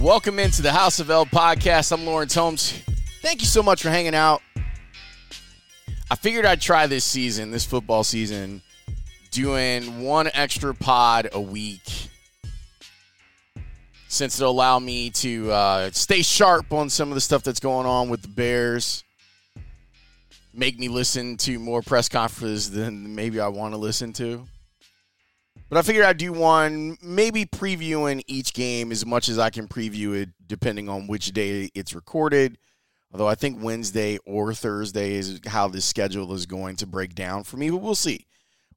Welcome into the House of L podcast. I'm Laurence Holmes. Thank you so much for hanging out. I figured I'd try this season, this football season, doing one extra pod a week since it'll allow me to uh, stay sharp on some of the stuff that's going on with the Bears. Make me listen to more press conferences than maybe I want to listen to. But I figured I'd do one, maybe previewing each game as much as I can preview it, depending on which day it's recorded. Although I think Wednesday or Thursday is how this schedule is going to break down for me, but we'll see.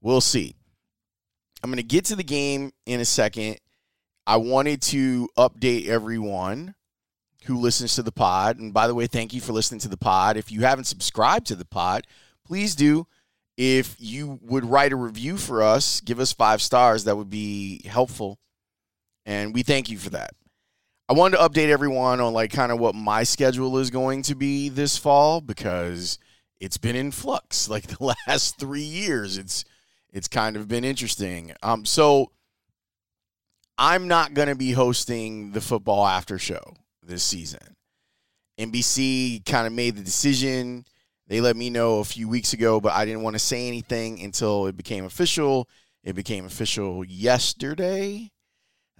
We'll see. I'm going to get to the game in a second. I wanted to update everyone who listens to the pod. And by the way, thank you for listening to the pod. If you haven't subscribed to the pod, please do if you would write a review for us, give us five stars, that would be helpful. And we thank you for that. I wanted to update everyone on like kind of what my schedule is going to be this fall because it's been in flux like the last three years. It's it's kind of been interesting. Um, so I'm not going to be hosting the football after show this season. NBC kind of made the decision they let me know a few weeks ago, but I didn't want to say anything until it became official. It became official yesterday.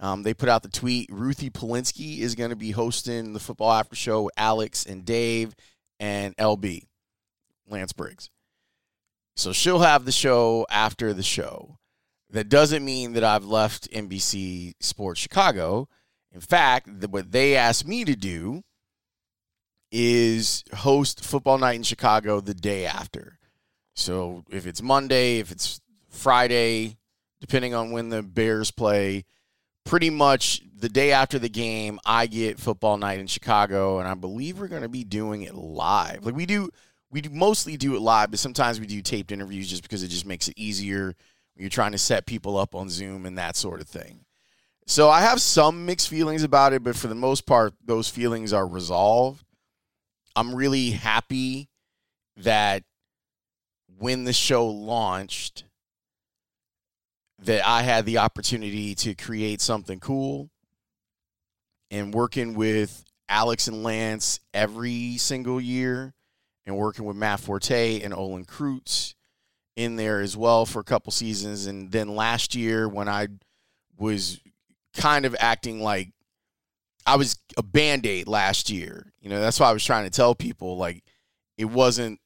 Um, they put out the tweet Ruthie Polinsky is going to be hosting the football after show with Alex and Dave and LB, Lance Briggs. So she'll have the show after the show. That doesn't mean that I've left NBC Sports Chicago. In fact, what they asked me to do is host football night in Chicago the day after. So if it's Monday, if it's Friday, depending on when the Bears play, pretty much the day after the game, I get football night in Chicago, and I believe we're going to be doing it live. Like we do, we do mostly do it live, but sometimes we do taped interviews just because it just makes it easier you're trying to set people up on Zoom and that sort of thing. So I have some mixed feelings about it, but for the most part, those feelings are resolved. I'm really happy that when the show launched that I had the opportunity to create something cool. And working with Alex and Lance every single year and working with Matt Forte and Olin Kreutz in there as well for a couple seasons. And then last year when I was kind of acting like I was a band aid last year. You know, that's why I was trying to tell people like it wasn't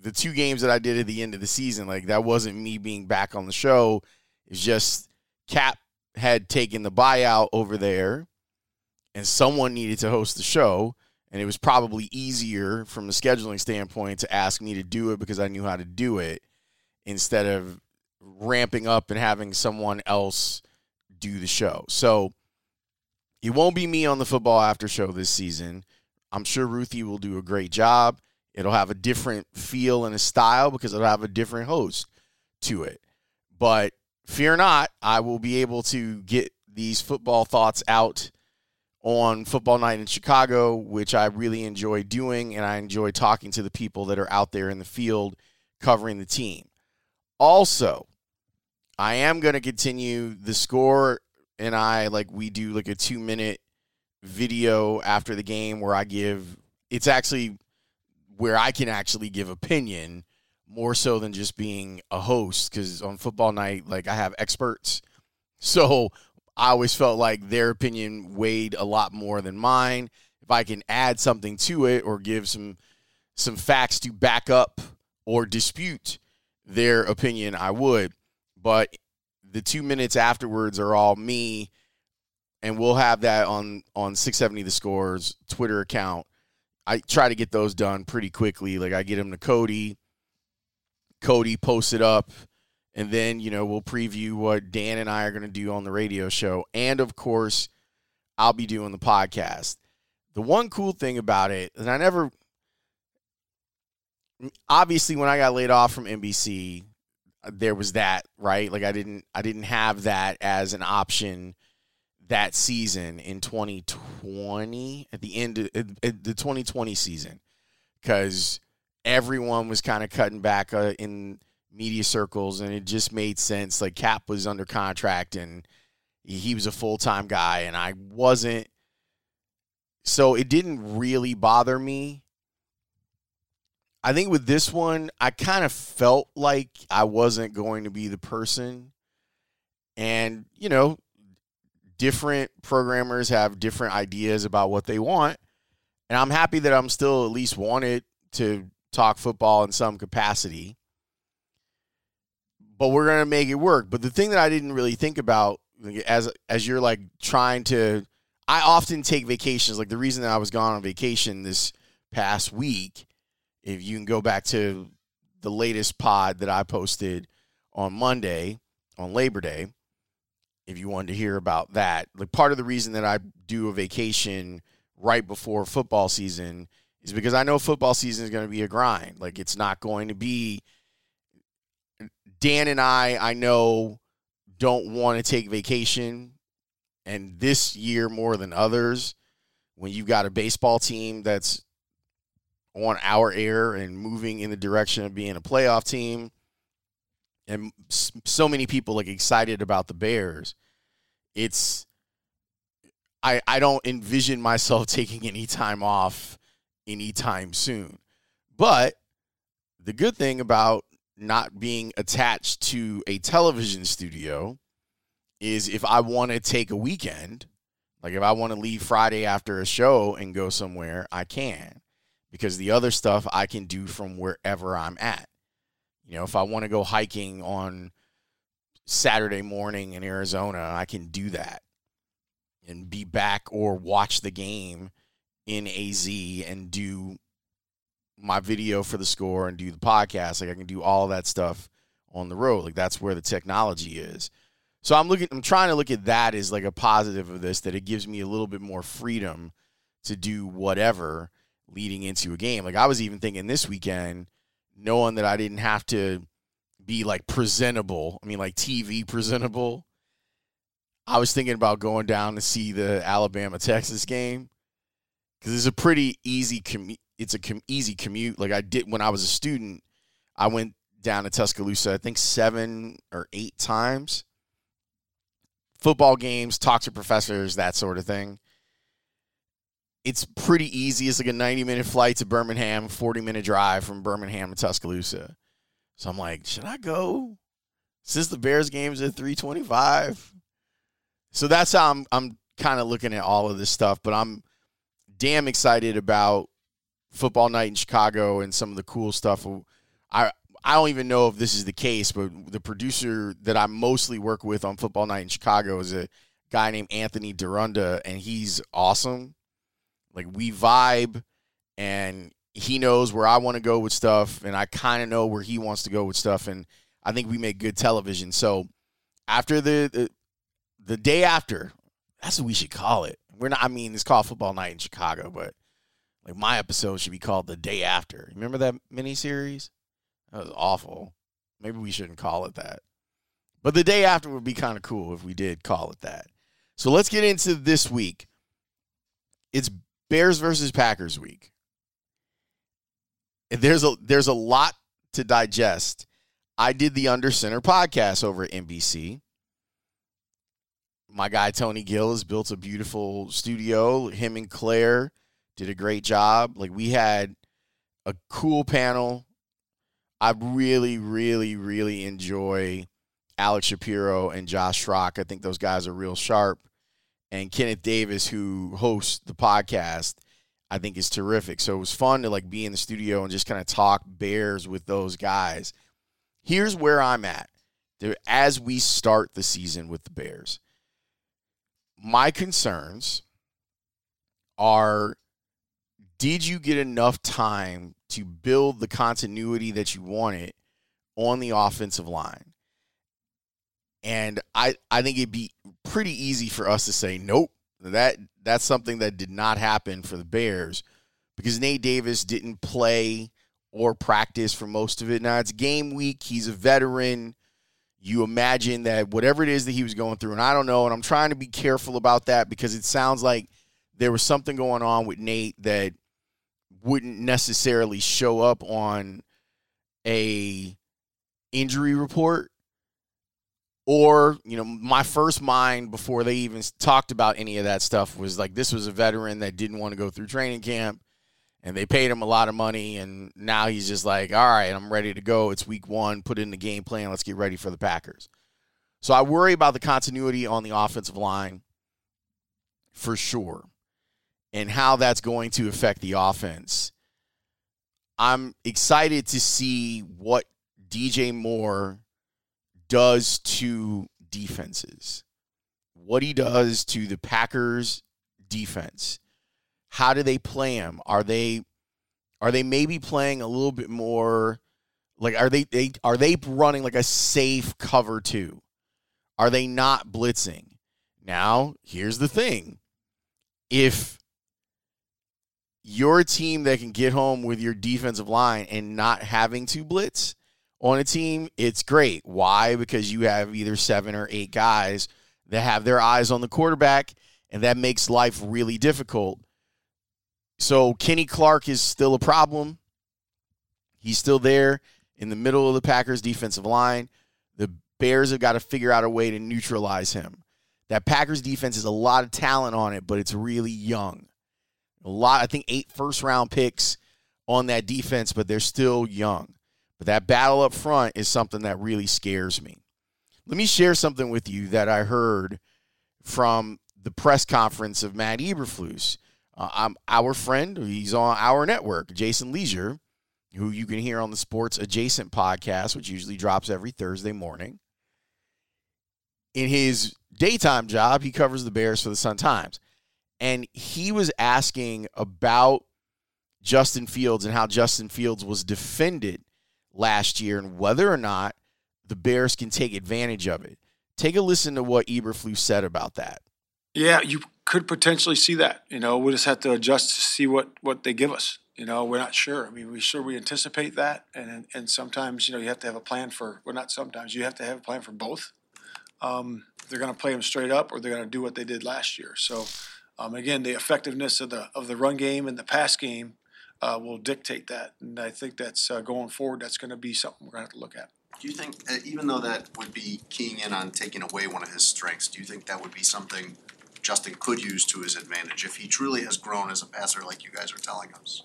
the two games that I did at the end of the season. Like that wasn't me being back on the show. It's just Kap had taken the buyout over there, and someone needed to host the show. And it was probably easier from a scheduling standpoint to ask me to do it because I knew how to do it instead of ramping up and having someone else do the show. So It won't be me on the football after show this season. I'm sure Ruthie will do a great job. It'll have a different feel and a style because it'll have a different host to it. But fear not, I will be able to get these football thoughts out on football night in Chicago, which I really enjoy doing, and I enjoy talking to the people that are out there in the field covering the team. Also, I am going to continue the score, and I like we do like a two minute video after the game where I give it's actually where I can actually give opinion more so than just being a host because on football night like I have experts. So I always felt like their opinion weighed a lot more than mine. If I can add something to it or give some some facts to back up or dispute their opinion I would. But the 2 minutes afterwards are all me and we'll have that on on 670 the scores Twitter account I try to get those done pretty quickly. Like I get them to Cody. Cody posts it up. And then, you know, we'll preview what Dan and I are going to do on the radio show. And of course, I'll be doing the podcast. The one cool thing about it, and I never, obviously, when I got laid off from NBC, there was that, right? Like I didn't, I didn't have that as an option that season in 2020 at the end of the 2020 season. Because everyone was kind of cutting back uh, in media circles and it just made sense. Like Kap was under contract and he was a full-time guy and i wasn't. So it didn't really bother me i think with this one i kind of felt like i wasn't going to be the person and you know different programmers have different ideas about what they want. And I'm happy that I'm still at least wanted to talk football in some capacity. But we're going to make it work. But the thing that I didn't really think about as as you're like trying to I often take vacations. Like the reason that I was gone on vacation this past week, if you can go back to the latest pod that I posted on Monday on Labor Day, if you wanted to hear about that. Like part of the reason that I do a vacation right before football season is because I know football season is going to be a grind. Like it's not going to be Dan and I I know don't want to take vacation and this year more than others when you've got a baseball team that's on our air and moving in the direction of being a playoff team and so many people like excited about the Bears. It's I I don't envision myself taking any time off anytime soon. But the good thing about not being attached to a television studio is if I want to take a weekend, like if I want to leave Friday after a show and go somewhere, I can. Because the other stuff I can do from wherever I'm at. You know, if I want to go hiking on Saturday morning in Arizona, I can do that and be back or watch the game in AZ and do my video for the score and do the podcast. Like I can do all that stuff on the road. Like that's where the technology is. So I'm looking I'm trying to look at that as like a positive of this that it gives me a little bit more freedom to do whatever leading into a game. Like I was even thinking this weekend knowing that I didn't have to be like presentable. I mean, like TV presentable. I was thinking about going down to see the Alabama Texas game because it's a pretty easy commute. It's a com- easy commute. Like I did when I was a student, I went down to Tuscaloosa. I think seven or eight times. Football games, talk to professors, that sort of thing it's pretty easy. It's like a 90 minute flight to Birmingham, 40 minute drive from Birmingham to Tuscaloosa. So I'm like, should I go? Since the Bears game's at 325. So that's how I'm I'm kind of looking at all of this stuff, but I'm damn excited about football night in Chicago and some of the cool stuff. I I don't even know if this is the case, but the producer that I mostly work with on football night in Chicago is a guy named Anthony Durunda, and he's awesome. Like we vibe and he knows where I want to go with stuff and I kind of know where he wants to go with stuff and I think we make good television. So after the, the the day after, that's what we should call it. We're not. I mean, it's called Football Night in Chicago, but like my episode should be called the day after. Remember that miniseries? That was awful. Maybe we shouldn't call it that. But the day after would be kind of cool if we did call it that. So let's get into this week. It's Bears versus Packers week. There's a there's a lot to digest. I did the Under Center podcast over at NBC. My guy Tony Gill has built a beautiful studio. Him and Claire did a great job. Like we had a cool panel. I really, really, really enjoy Alex Shapiro and Josh Schrock. I think those guys are real sharp. And Kenneth Davis, who hosts the podcast, I think is terrific. So it was fun to like be in the studio and just kind of talk Bears with those guys. Here's where I'm at as we start the season with the Bears. My concerns are did you get enough time to build the continuity that you wanted on the offensive line? And I, I think it'd be pretty easy for us to say, nope, that that's something that did not happen for the Bears because Nate Davis didn't play or practice for most of it. Now it's game week. He's a veteran. You imagine that whatever it is that he was going through, and I don't know, and I'm trying to be careful about that because it sounds like there was something going on with Nate that wouldn't necessarily show up on a injury report or you know my first mind before they even talked about any of that stuff was like this was a veteran that didn't want to go through training camp and they paid him a lot of money and now he's just like all right i'm ready to go. It's week one. Put in the game plan. Let's get ready for the packers. So i worry about the continuity on the offensive line for sure and how that's going to affect the offense. I'm excited to see what dj moore does to defenses, what he does to the Packers defense. How do they play him? Are they are they maybe playing a little bit more like are they, they are they running like a safe cover two? Are they not blitzing? Now, here's the thing. If you're a team that can get home with your defensive line and not having to blitz, on a team, it's great. Why? Because you have either seven or eight guys that have their eyes on the quarterback, and that makes life really difficult. So Kenny Clark is still a problem. He's still there in the middle of the Packers defensive line. The Bears have got to figure out a way to neutralize him. That Packers defense has a lot of talent on it, but it's really young. A lot, I think eight first round picks on that defense, but they're still young. But that battle up front is something that really scares me. Let me share something with you that I heard from the press conference of Matt Eberflus. Uh, I'm our friend, he's on our network, Jason Lieser, who you can hear on the Sports Adjacent podcast, which usually drops every Thursday morning. In his daytime job, he covers the Bears for the Sun Times. And he was asking about Justin Fields and how Justin Fields was defended last year and whether or not the Bears can take advantage of it. Take a listen to what Eberflus said about that. Yeah, you could potentially see that. You know, we just have to adjust to see what what they give us. You know, we're not sure. I mean, we sure we anticipate that, and and sometimes you know you have to have a plan for. Well, not sometimes you have to have a plan for both. Um, they're going to play them straight up, or they're going to do what they did last year. So, um, again, the effectiveness of the of the run game and the pass game uh, will dictate that. And I think that's uh, going forward, that's going to be something we're going to have to look at. Do you think, uh, even though that would be keying in on taking away one of his strengths, do you think that would be something Justin could use to his advantage if he truly has grown as a passer, like you guys are telling us?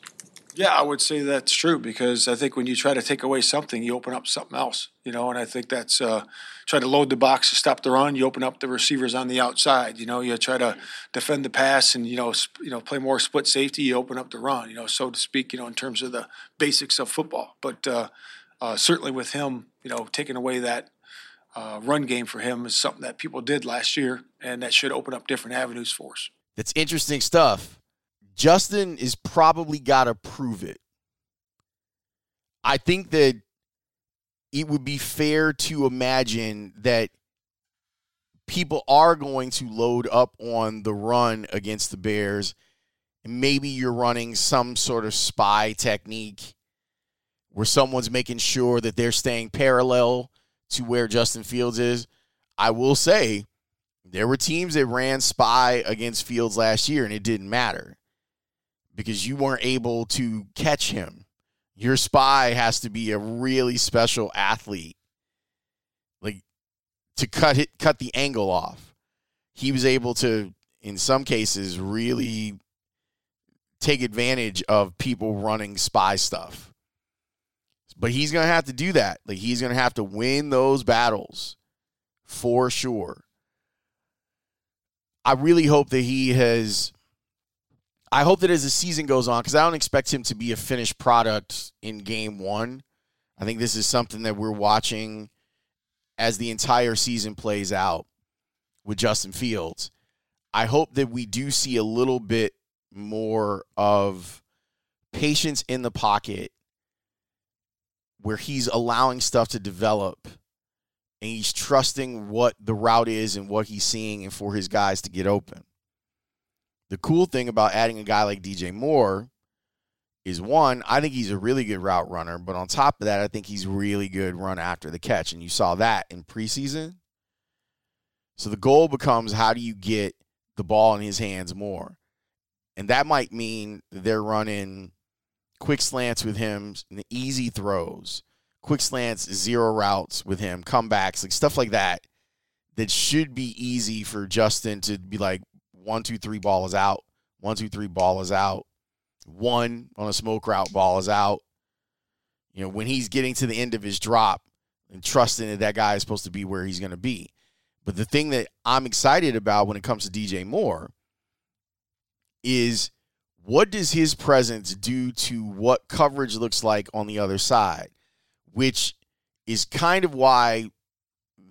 Yeah, I would say that's true because I think when you try to take away something, you open up something else, you know. And I think that's uh, try to load the box to stop the run. You open up the receivers on the outside, you know. You try to defend the pass and you know, sp- you know, play more split safety. You open up the run, you know, so to speak, you know, in terms of the basics of football. But uh, uh, certainly with him, you know, taking away that uh, run game for him is something that people did last year, and that should open up different avenues for us. That's interesting stuff. Justin is probably got to prove it. I think that it would be fair to imagine that people are going to load up on the run against the Bears. Maybe you're running some sort of spy technique where someone's making sure that they're staying parallel to where Justin Fields is. I will say there were teams that ran spy against Fields last year and it didn't matter because you weren't able to catch him. Your spy has to be a really special athlete like to cut it, cut the angle off. He was able to, in some cases, really take advantage of people running spy stuff. But he's going to have to do that. Like he's going to have to win those battles for sure. I really hope that he has I hope that as the season goes on cuz I don't expect him to be a finished product in game 1. I think this is something that we're watching as the entire season plays out with Justin Fields. I hope that we do see a little bit more of patience in the pocket where he's allowing stuff to develop and he's trusting what the route is and what he's seeing and for his guys to get open. The cool thing about adding a guy like DJ Moore is one, I think he's a really good route runner, but on top of that, I think he's really good run after the catch. And you saw that in preseason. So the goal becomes how do you get the ball in his hands more? And that might mean they're running quick slants with him, easy throws, quick slants, zero routes with him, comebacks, like stuff like that. That should be easy for Justin to be like one, two, three, ball is out. One, two, three, ball is out one on a smoke route, ball is out. You know, when he's getting to the end of his drop and trusting that that guy is supposed to be where he's going to be. But the thing that I'm excited about when it comes to DJ Moore is what does his presence do to what coverage looks like on the other side, which is kind of why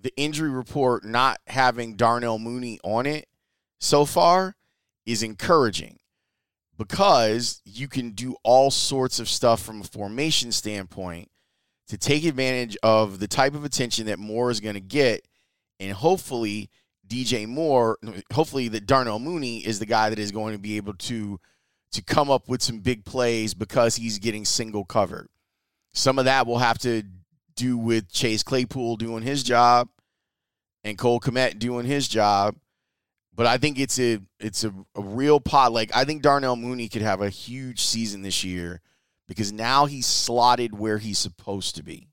the injury report not having Darnell Mooney on it so far is encouraging because you can do all sorts of stuff from a formation standpoint to take advantage of the type of attention that Moore is going to get. And hopefully, DJ Moore, hopefully, that Darnell Mooney is the guy that is going to be able to to come up with some big plays because he's getting single covered. Some of that will have to do with Chase Claypool doing his job and Cole Kmet doing his job. But I think it's a it's a, a real pot. Like I think Darnell Mooney could have a huge season this year because now he's slotted where he's supposed to be.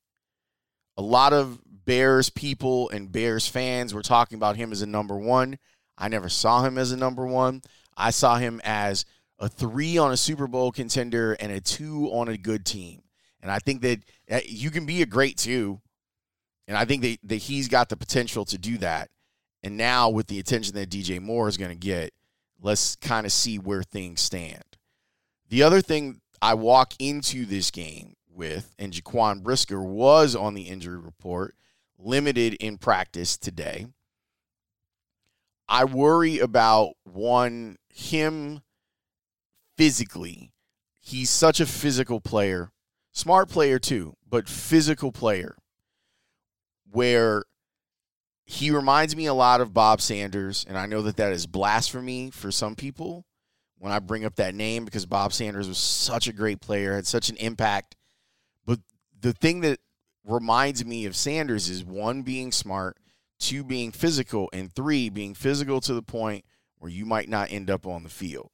A lot of Bears people and Bears fans were talking about him as a number one. I never saw him as a number one. I saw him as a three on a Super Bowl contender and a two on a good team. And I think that you can be a great two. And I think that, that he's got the potential to do that. And now, with the attention that DJ Moore is going to get, let's kind of see where things stand. The other thing I walk into this game with, and Jaquan Brisker was on the injury report, limited in practice today. I worry about one, him physically. He's such a physical player, smart player too, but physical player where he reminds me a lot of Bob Sanders, and I know that that is blasphemy for some people when I bring up that name because Bob Sanders was such a great player, had such an impact. But the thing that reminds me of Sanders is one being smart, two being physical, and three being physical to the point where you might not end up on the field.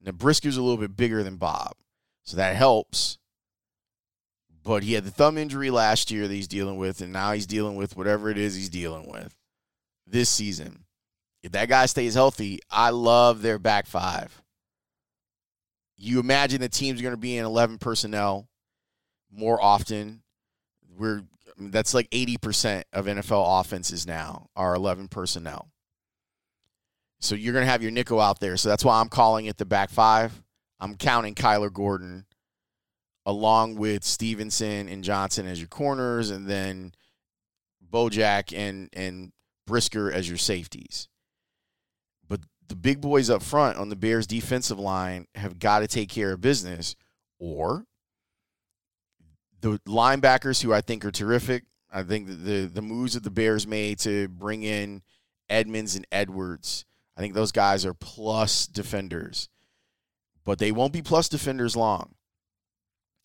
Now Brisker's a little bit bigger than Bob, so that helps but he had the thumb injury last year that he's dealing with, and now he's dealing with whatever it is he's dealing with this season. If that guy stays healthy, I love their back five. You imagine the teams going to be in 11 personnel more often. We're that's like 80% of NFL offenses now are 11 personnel. So you're going to have your nickel out there. So that's why I'm calling it the back five. I'm counting Kyler Gordon along with Stevenson and Johnson as your corners, and then Bojack and and Brisker as your safeties. But the big boys up front on the Bears defensive line have got to take care of business, or the linebackers who I think are terrific. I think the the moves that the Bears made to bring in Edmunds and Edwards. I think those guys are plus defenders, but they won't be plus defenders long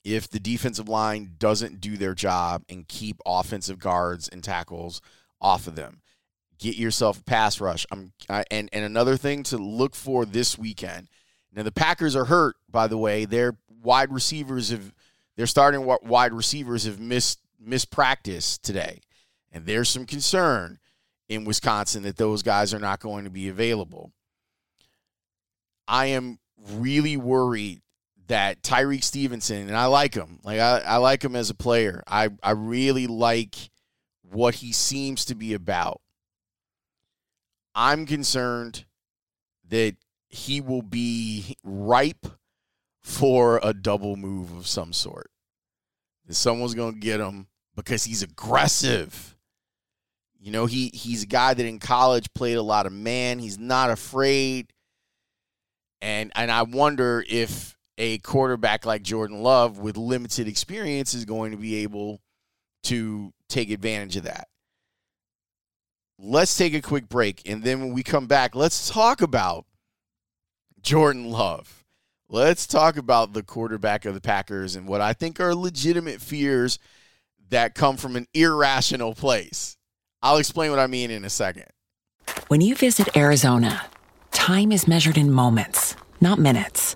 if the defensive line doesn't do their job and keep offensive guards and tackles off of them. Get yourself a pass rush. I'm and and another thing to look for this weekend. Now the Packers are hurt, by the way. Their wide receivers have their starting wide receivers have missed missed practice today, and there's some concern in Wisconsin that those guys are not going to be available. I am really worried that Tyrique Stevenson, and I like him. Like I, I like him as a player. I, I really like what he seems to be about. I'm concerned that he will be ripe for a double move of some sort. That someone's to get him because he's aggressive. You know, he he's a guy that in college played a lot of man. He's not afraid. And and I wonder if a quarterback like Jordan Love with limited experience is going to be able to take advantage of that. Let's take a quick break. And then when we come back, let's talk about Jordan Love. Let's talk about the quarterback of the Packers and what I think are legitimate fears that come from an irrational place. I'll explain what I mean in a second. When you visit Arizona, time is measured in moments, not minutes.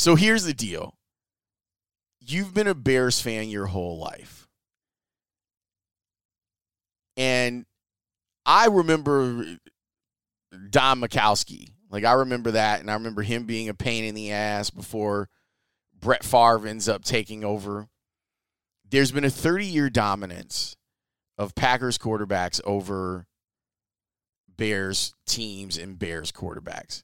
So here's the deal. You've been a Bears fan your whole life. And I remember Don Majkowski. Like I remember that and I remember him being a pain in the ass before Brett Favre ends up taking over. There's been a 30-year dominance of Packers quarterbacks over Bears teams and Bears quarterbacks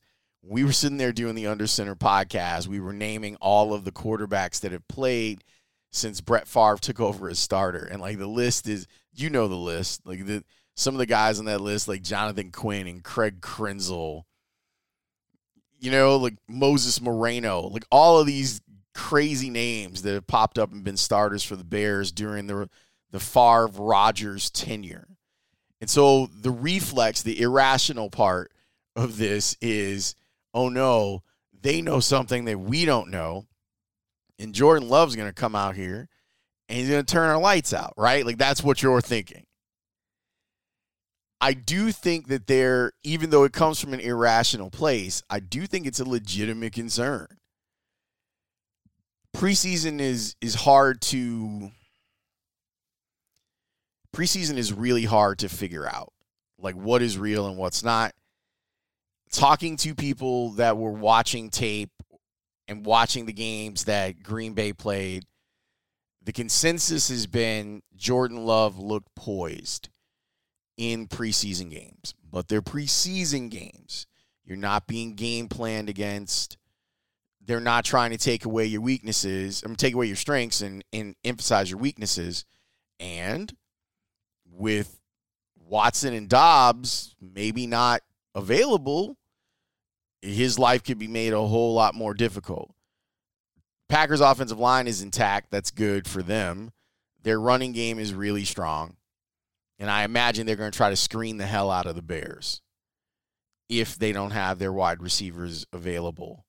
we were sitting there doing the Under Center podcast. We were naming all of the quarterbacks that have played since Brett Favre took over as starter, and like the list is, you know, the list. Like the some of the guys on that list, like Jonathan Quinn and Craig Krenzel, you know, like Moses Moreno, like all of these crazy names that have popped up and been starters for the Bears during the the Favre Rodgers tenure. And so the reflex, the irrational part of this is oh no, they know something that we don't know. And Jordan Love's going to come out here and he's going to turn our lights out, right? Like that's what you're thinking. I do think that there, even though it comes from an irrational place, I do think it's a legitimate concern. Preseason is is hard to preseason is really hard to figure out. Like what is real and what's not talking to people that were watching tape and watching the games that Green Bay played, the consensus has been Jordan Love looked poised in preseason games. But they're preseason games. You're not being game planned against. They're not trying to take away your weaknesses, I mean, take away your strengths and, and emphasize your weaknesses. And with Watson and Doubs maybe not available, his life could be made a whole lot more difficult. Packers offensive line is intact. That's good for them. Their running game is really strong. And I imagine they're going to try to screen the hell out of the Bears if they don't have their wide receivers available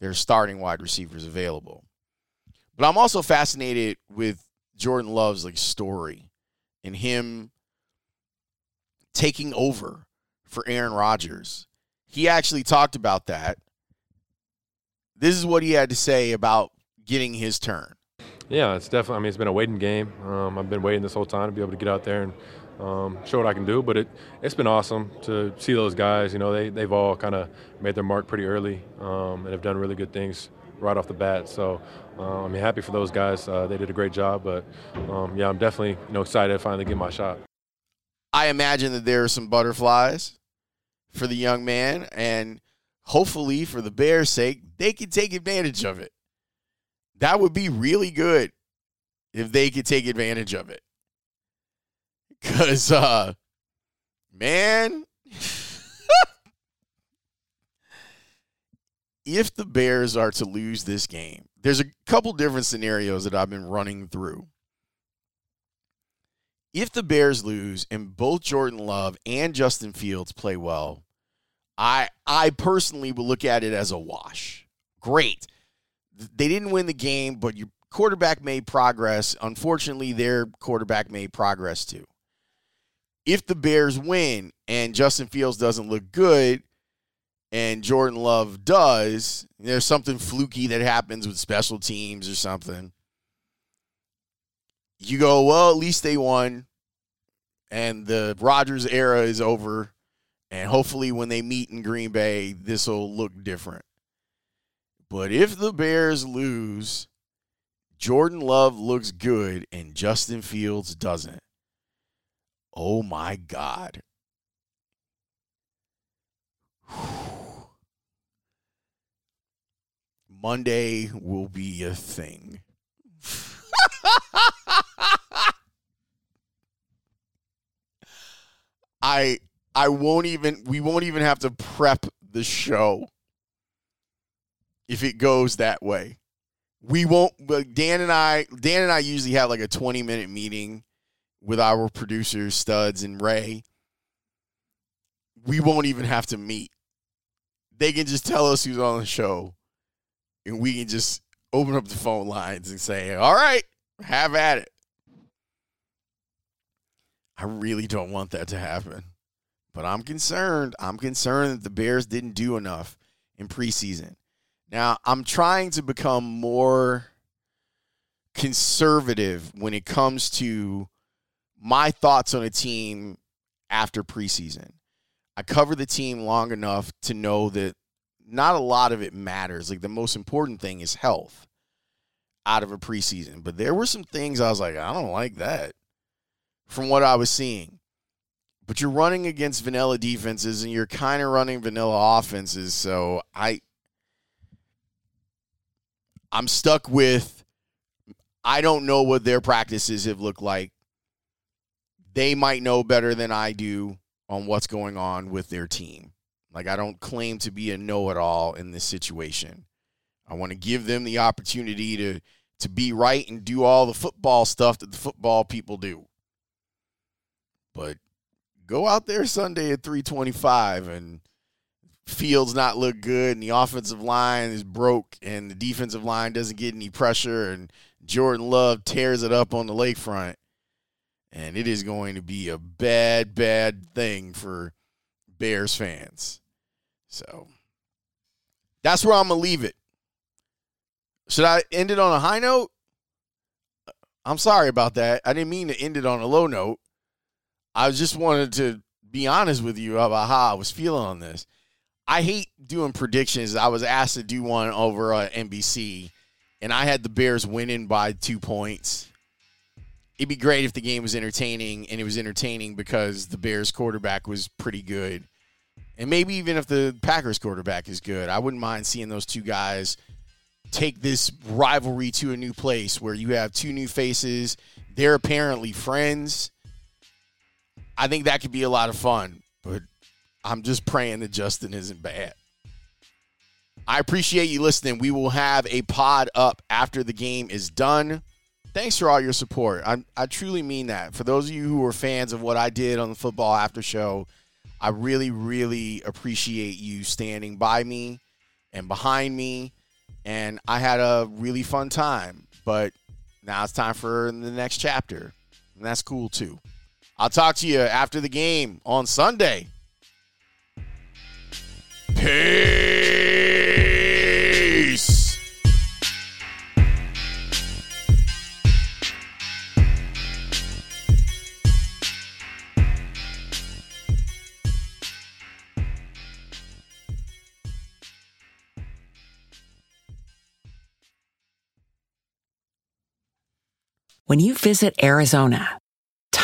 their starting wide receivers available. But I'm also fascinated with Jordan Love's like story and him taking over for Aaron Rodgers. He actually talked about that. This is what he had to say about getting his turn. Yeah, it's definitely. I mean, it's been a waiting game. Um, I've been waiting this whole time to be able to get out there and um, show what I can do. But it it's been awesome to see those guys. You know, they they've all kind of made their mark pretty early um, and have done really good things right off the bat. So uh, I'm happy for those guys. Uh, they did a great job. But um, yeah, I'm definitely you know excited to finally get my shot. I imagine that there are some butterflies for the young man, and hopefully, for the Bears' sake, they can take advantage of it. That would be really good if they could take advantage of it. Because, uh, man, if the Bears are to lose this game, there's a couple different scenarios that I've been running through. If the Bears lose and both Jordan Love and Justin Fields play well, I I personally will look at it as a wash. Great. They didn't win the game, but your quarterback made progress. Unfortunately, their quarterback made progress too. If the Bears win and Justin Fields doesn't look good and Jordan Love does, there's something fluky that happens with special teams or something. You go, well, at least they won and the Rodgers era is over. And hopefully, when they meet in Green Bay, this will look different. But if the Bears lose, Jordan Love looks good and Justin Fields doesn't. Oh my God. Monday will be a thing. I I won't even we won't even have to prep the show if it goes that way. We won't Dan and I Dan and I usually have like a 20 minute meeting with our producers Studs and Ray. We won't even have to meet. They can just tell us who's on the show and we can just open up the phone lines and say, "All right, have at it." I really don't want that to happen. But I'm concerned. I'm concerned that the Bears didn't do enough in preseason. Now, I'm trying to become more conservative when it comes to my thoughts on a team after preseason. I cover the team long enough to know that not a lot of it matters. Like the most important thing is health out of a preseason. But there were some things I was like, I don't like that from what I was seeing. But you're running against vanilla defenses and you're kind of running vanilla offenses. So I I'm stuck with I don't know what their practices have looked like. They might know better than I do on what's going on with their team. Like I don't claim to be a know-it-all in this situation. I want to give them the opportunity to to be right and do all the football stuff that the football people do. Go out there Sunday at 325 and Fields not look good and the offensive line is broke and the defensive line doesn't get any pressure and Jordan Love tears it up on the lakefront. And it is going to be a bad, bad thing for Bears fans. So that's where I'm going to leave it. Should I end it on a high note? I'm sorry about that. I didn't mean to end it on a low note. I just wanted to be honest with you about how I was feeling on this. I hate doing predictions. I was asked to do one over uh, NBC, and I had the Bears winning by two points. It'd be great if the game was entertaining, and it was entertaining because the Bears quarterback was pretty good. And maybe even if the Packers quarterback is good, I wouldn't mind seeing those two guys take this rivalry to a new place where you have two new faces. They're apparently friends I think that could be a lot of fun, but I'm just praying that Justin isn't bad. I appreciate you listening. We will have a pod up after the game is done. Thanks for all your support. I, I truly mean that. For those of you who are fans of what I did on the football after show, I really, really appreciate you standing by me and behind me and I had a really fun time. But now it's time for the next chapter, and that's cool too. I'll talk to you after the game on Sunday. Peace. When you visit Arizona,